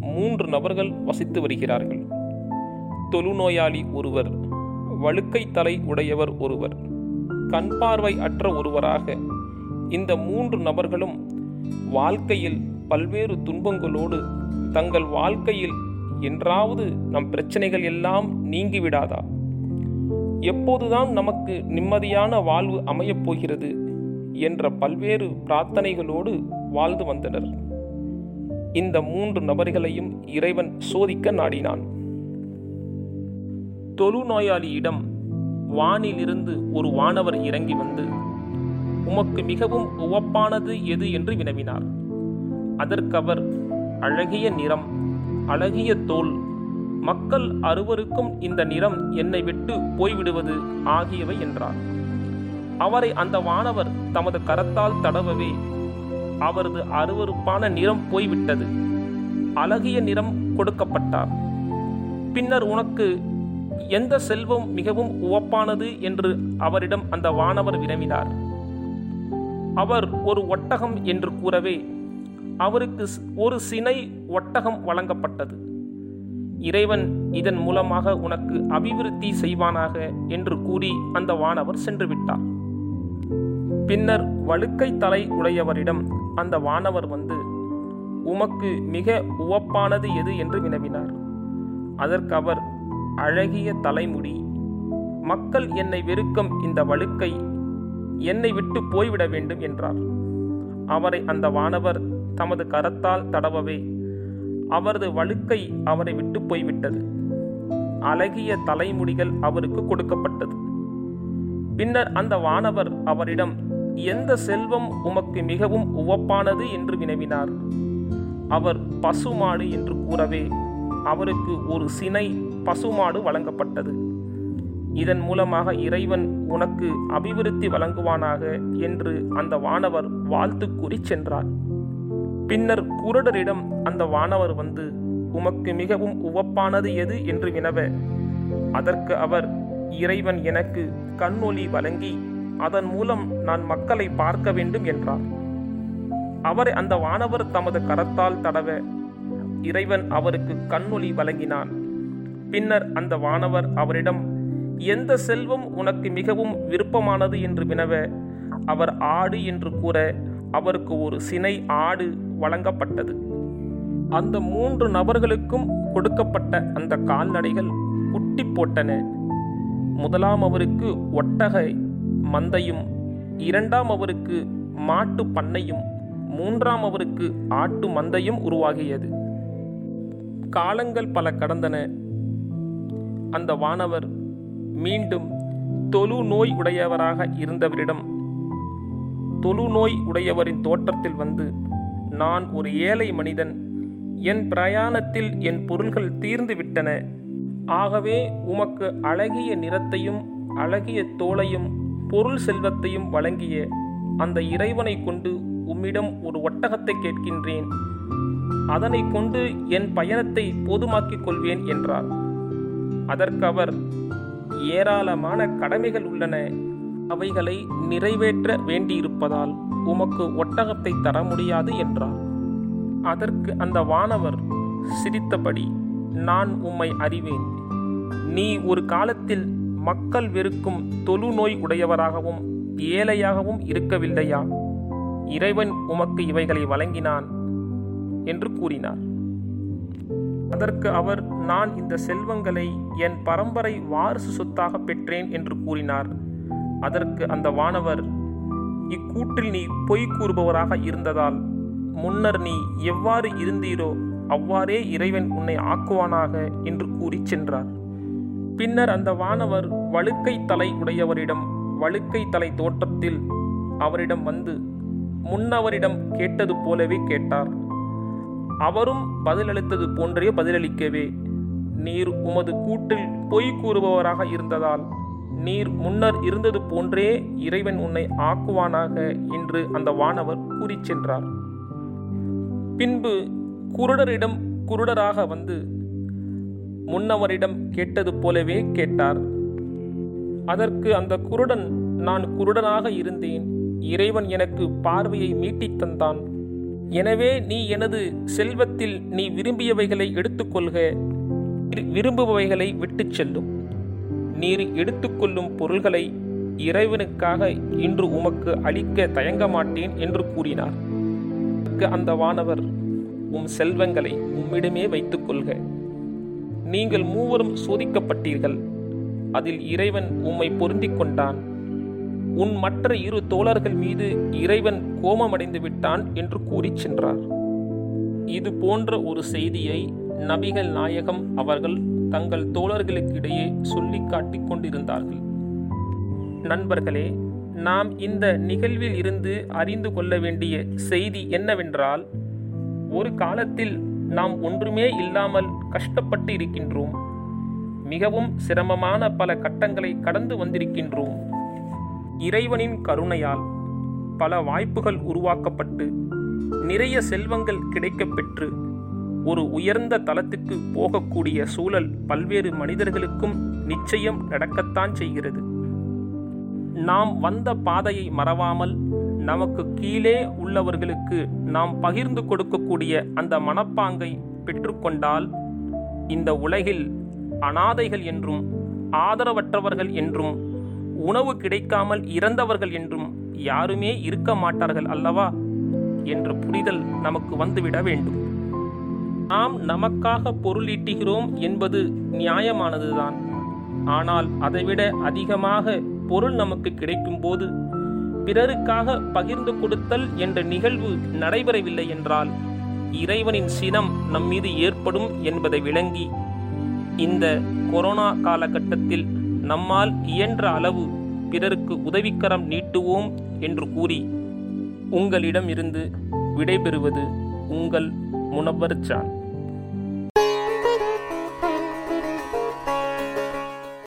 மூன்று நபர்கள் வசித்து வருகிறார்கள். தொழுநோயாளி ஒருவர் வழுக்கை தலை உடையவர் ஒருவர் கண் பார்வை அற்ற ஒருவராக இந்த மூன்று நபர்களும் வாழ்க்கையில் பல்வேறு துன்பங்களோடு தங்கள் வாழ்க்கையில் என்றாவது நம் பிரச்சனைகள் எல்லாம் நீங்கிவிடாதா? எப்போதுதான் நமக்கு நிம்மதியான வாழ்வு அமையப் போகிறது என்ற பல்வேறு பிரார்த்தனைகளோடு வாழ்ந்து வந்தனர். இந்த மூன்று நபர்களையும் இறைவன் சோதிக்க நாடினான். தொழுநோயாளியிடம் வானிலிருந்து ஒரு வானவர் இறங்கி வந்து உமக்கு மிகவும் உவப்பானது எது? என்று வினவினார். அதற்கவர் அழகிய நிறம் அழகிய தோல் மக்கள் அறுவருக்கும் இந்த நிறம் என்னை விட்டு போய்விடுவது ஆகியவை என்றார். அவரை அந்த வானவர் தமது கரத்தால் தடவவே அவரது அருவருப்பான நிறம் போய்விட்டது. அழகிய நிறம் கொடுக்கப்பட்டார். பின்னர் உனக்கு எந்த செல்வம் மிகவும் உவப்பானது என்று அவரிடம் அந்த வானவர் வினவினார். அவர் ஒரு ஒட்டகம் என்று கூறவே அவருக்கு ஒரு சினை ஒட்டகம் வழங்கப்பட்டது. இறைவன் இதன் மூலமாக உனக்கு அபிவிருத்தி செய்வானாக என்று கூறி அந்த வானவர் சென்று விட்டார் பின்னர் வழுக்கை தலை உடையவரிடம் அந்த வானவர் வந்து உமக்கு மிக உவப்பானது எது? என்று வினவினார். அதற்கு அவர் அழகிய தலைமுடி மக்கள் என்னை வெறுக்கும் இந்த வழுக்கை என்னை விட்டு போய்விட வேண்டும் என்றார். அவரை அந்த வானவர் தமது கரத்தால் தடவவே அவரது வழுக்கை அவரை விட்டு போய்விட்டது. அழகிய தலைமுடிகள் அவருக்கு கொடுக்கப்பட்டது. பின்னர் அந்த வானவர் அவரிடம் எந்த செல்வம் உமக்கு மிகவும் உவப்பானது என்று வினவினார். அவர் பசுமாடு என்று கூறவே அவருக்கு ஒரு சினை பசுமாடு வழங்கப்பட்டது. இதன் மூலமாக இறைவன் உனக்கு அபிவிருத்தி வழங்குவானாக என்று அந்த வானவர் வாழ்த்து கூறி சென்றார். பின்னர் குருடரிடம் அந்த வானவர் வந்து உமக்கு மிகவும் உவப்பானது எது என்று வினவ அதற்கு அவர் இறைவன் எனக்கு கண்ணொளி வழங்கி அதன் மூலம் நான் மக்களை பார்க்க வேண்டும் என்றார். அவரை அந்த வானவர் தமது கரத்தால் தடவ இறைவன் அவருக்கு கண்ணொளி வழங்கினான். பின்னர் அந்த வானவர் அவரிடம் எந்த செல்வம் உனக்கு மிகவும் விருப்பமானது? என்று வினவ அவர் ஆடு என்று கூற அவருக்கு ஒரு சினை ஆடு வழங்கப்பட்டது. அந்த மூன்று நபர்களுக்கும் கொடுக்கப்பட்ட அந்த கால்நடைகள் குட்டி போட்டன. முதலாம் அவருக்கு ஒட்டகை மந்தையும் இரண்டாம் அவருக்கு மாட்டு பண்ணையும் மூன்றாம் அவருக்கு ஆட்டு மந்தையும் உருவாகியது. காலங்கள் பல கடந்தன. அந்த வானவர் மீண்டும் தொழு நோய் உடையவராக இருந்தவரிடம் தொழு நோய் உடையவரின் தோற்றத்தில் வந்து நான் ஒரு ஏழை மனிதன் என் பிரயாணத்தில் என் பொருள்கள் தீர்ந்து விட்டன. ஆகவே உமக்கு அழகிய நிறத்தையும் அழகிய தோளையும் பொருள் செல்வத்தையும் வழங்கிய அந்த இறைவனை கொண்டு உம்மிடம் ஒரு ஒட்டகத்தை கேட்கின்றேன். அதனை கொண்டு என் பயணத்தை போதுமாக்கிக் கொள்வேன் என்றார். அதற்கு அவர் ஏராளமான கடமைகள் உள்ளன. அவைகளை நிறைவேற்ற வேண்டியிருப்பதால் உமக்கு ஒட்டகத்தை தர முடியாது என்றார். அதற்கு அந்த வானவர் சிரித்தபடி நான் உம்மை அறிவேன். நீ ஒரு காலத்தில் மக்கள் வெறுக்கும் தொழு நோய் உடையவராகவும் ஏழையாகவும் இருக்கவில்லையா? இறைவன் உமக்கு இவைகளை வழங்கினான் என்று கூறினார். அதற்கு அவர் நான் இந்த செல்வங்களை என் பரம்பரை வாரிசு சொத்தாக பெற்றேன் என்று கூறினார். அதற்கு அந்த வானவர் இக்கூற்றில் நீ பொய் கூறுபவராக இருந்ததால் முன்னர் நீ எவ்வாறு இருந்தீரோ அவ்வாறே இறைவன் உன்னை ஆக்குவானாக என்று கூறிச் சென்றார். பின்னர் அந்த வானவர் வழுக்கை தலை உடையவரிடம் வழுக்கை தலை தோற்றத்தில் அவரிடம் வந்து முன்னவரிடம் கேட்டது போலவே கேட்டார். அவரும் பதிலளித்தது போன்றே பதிலளிக்கவே நீர் உமது கூட்டில் பொய் கூறுபவராக இருந்ததால் நீர் முன்னர் இருந்தது போன்றே இறைவன் உன்னை ஆக்குவானாக என்று அந்த வானவர் கூறிச் சென்றார். பின்பு குருடரிடம் குருடராக வந்து முன்னவரிடம் கேட்டது போலவே கேட்டார். அதற்கு அந்த குருடன் நான் குருடனாக இருந்தேன். இறைவன் எனக்கு பார்வையை மீட்டித் தந்தான். எனவே நீ எனது செல்வத்தில் நீ விரும்பியவைகளை எடுத்துக்கொள்க. விரும்புபவைகளை விட்டுச் செல்லும். நீர் எடுத்துக்கொள்ளும் பொருள்களை இறைவனுக்காக இன்று உமக்கு அளிக்க தயங்க மாட்டேன் என்று கூறினார். அந்த வானவர் உம் செல்வங்களை உம்மிடமே வைத்துக் கொள்க நீங்கள் மூவரும் சோதிக்கப்பட்டீர்கள். அதில் இறைவன் உம்மை பொருந்திக் கொண்டான். உன் மற்ற இரு தோழர்கள் மீது இறைவன் கோபமடைந்து விட்டான் என்று கூறிச் சென்றார். இது போன்ற ஒரு செய்தியை நபிகள் நாயகம் அவர்கள் தங்கள் தோழர்களுக்கிடையே சொல்லி காட்டிக் கொண்டிருந்தார்கள். நண்பர்களே நாம் இந்த நிகழ்வில் இருந்து அறிந்து கொள்ள வேண்டிய செய்தி என்னவென்றால் ஒரு காலத்தில் நாம் ஒன்றுமே இல்லாமல் கஷ்டப்பட்டு இருக்கின்றோம். மிகவும் சிரமமான பல கட்டங்களை கடந்து வந்திருக்கின்றோம். இறைவனின் கருணையால் பல வாய்ப்புகள் உருவாக்கப்பட்டு நிறைய செல்வங்கள் கிடைக்கப்பெற்று ஒரு உயர்ந்த தளத்துக்கு போகக்கூடிய சூழல் பல்வேறு மனிதர்களுக்கும் நிச்சயம் நடக்கத்தான் செய்கிறது. நாம் வந்த பாதையை மறவாமல் நமக்கு கீழே உள்ளவர்களுக்கு நாம் பகிர்ந்து கொடுக்கக்கூடிய அந்த மனப்பாங்கை பெற்றுக்கொண்டால் இந்த உலகில் அனாதைகள் என்றும் ஆதரவற்றவர்கள் என்றும் உணவு கிடைக்காமல் இறந்தவர்கள் என்றும் யாருமே இருக்க மாட்டார்கள் அல்லவா? என்ற புரிதல் நமக்கு வந்துவிட வேண்டும். நாம் நமக்காக பொருளீட்டுகிறோம் என்பது நியாயமானதுதான். ஆனால் அதைவிட அதிகமாக பொருள் நமக்கு கிடைக்கும்போது பிறருக்காக பகிர்ந்து கொடுத்தல் என்ற நிகழ்வு நடைபெறவில்லை என்றால் இறைவனின் சினம் நம்மீது ஏற்படும் என்பதை விளங்கி இந்த கொரோனா காலகட்டத்தில் நம்மால் இயன்ற அளவு பிறருக்கு உதவிக்கரம் நீட்டுவோம் என்று கூறி உங்களிடம் இருந்து விடைபெறுவது உங்கள் முனவர் சான்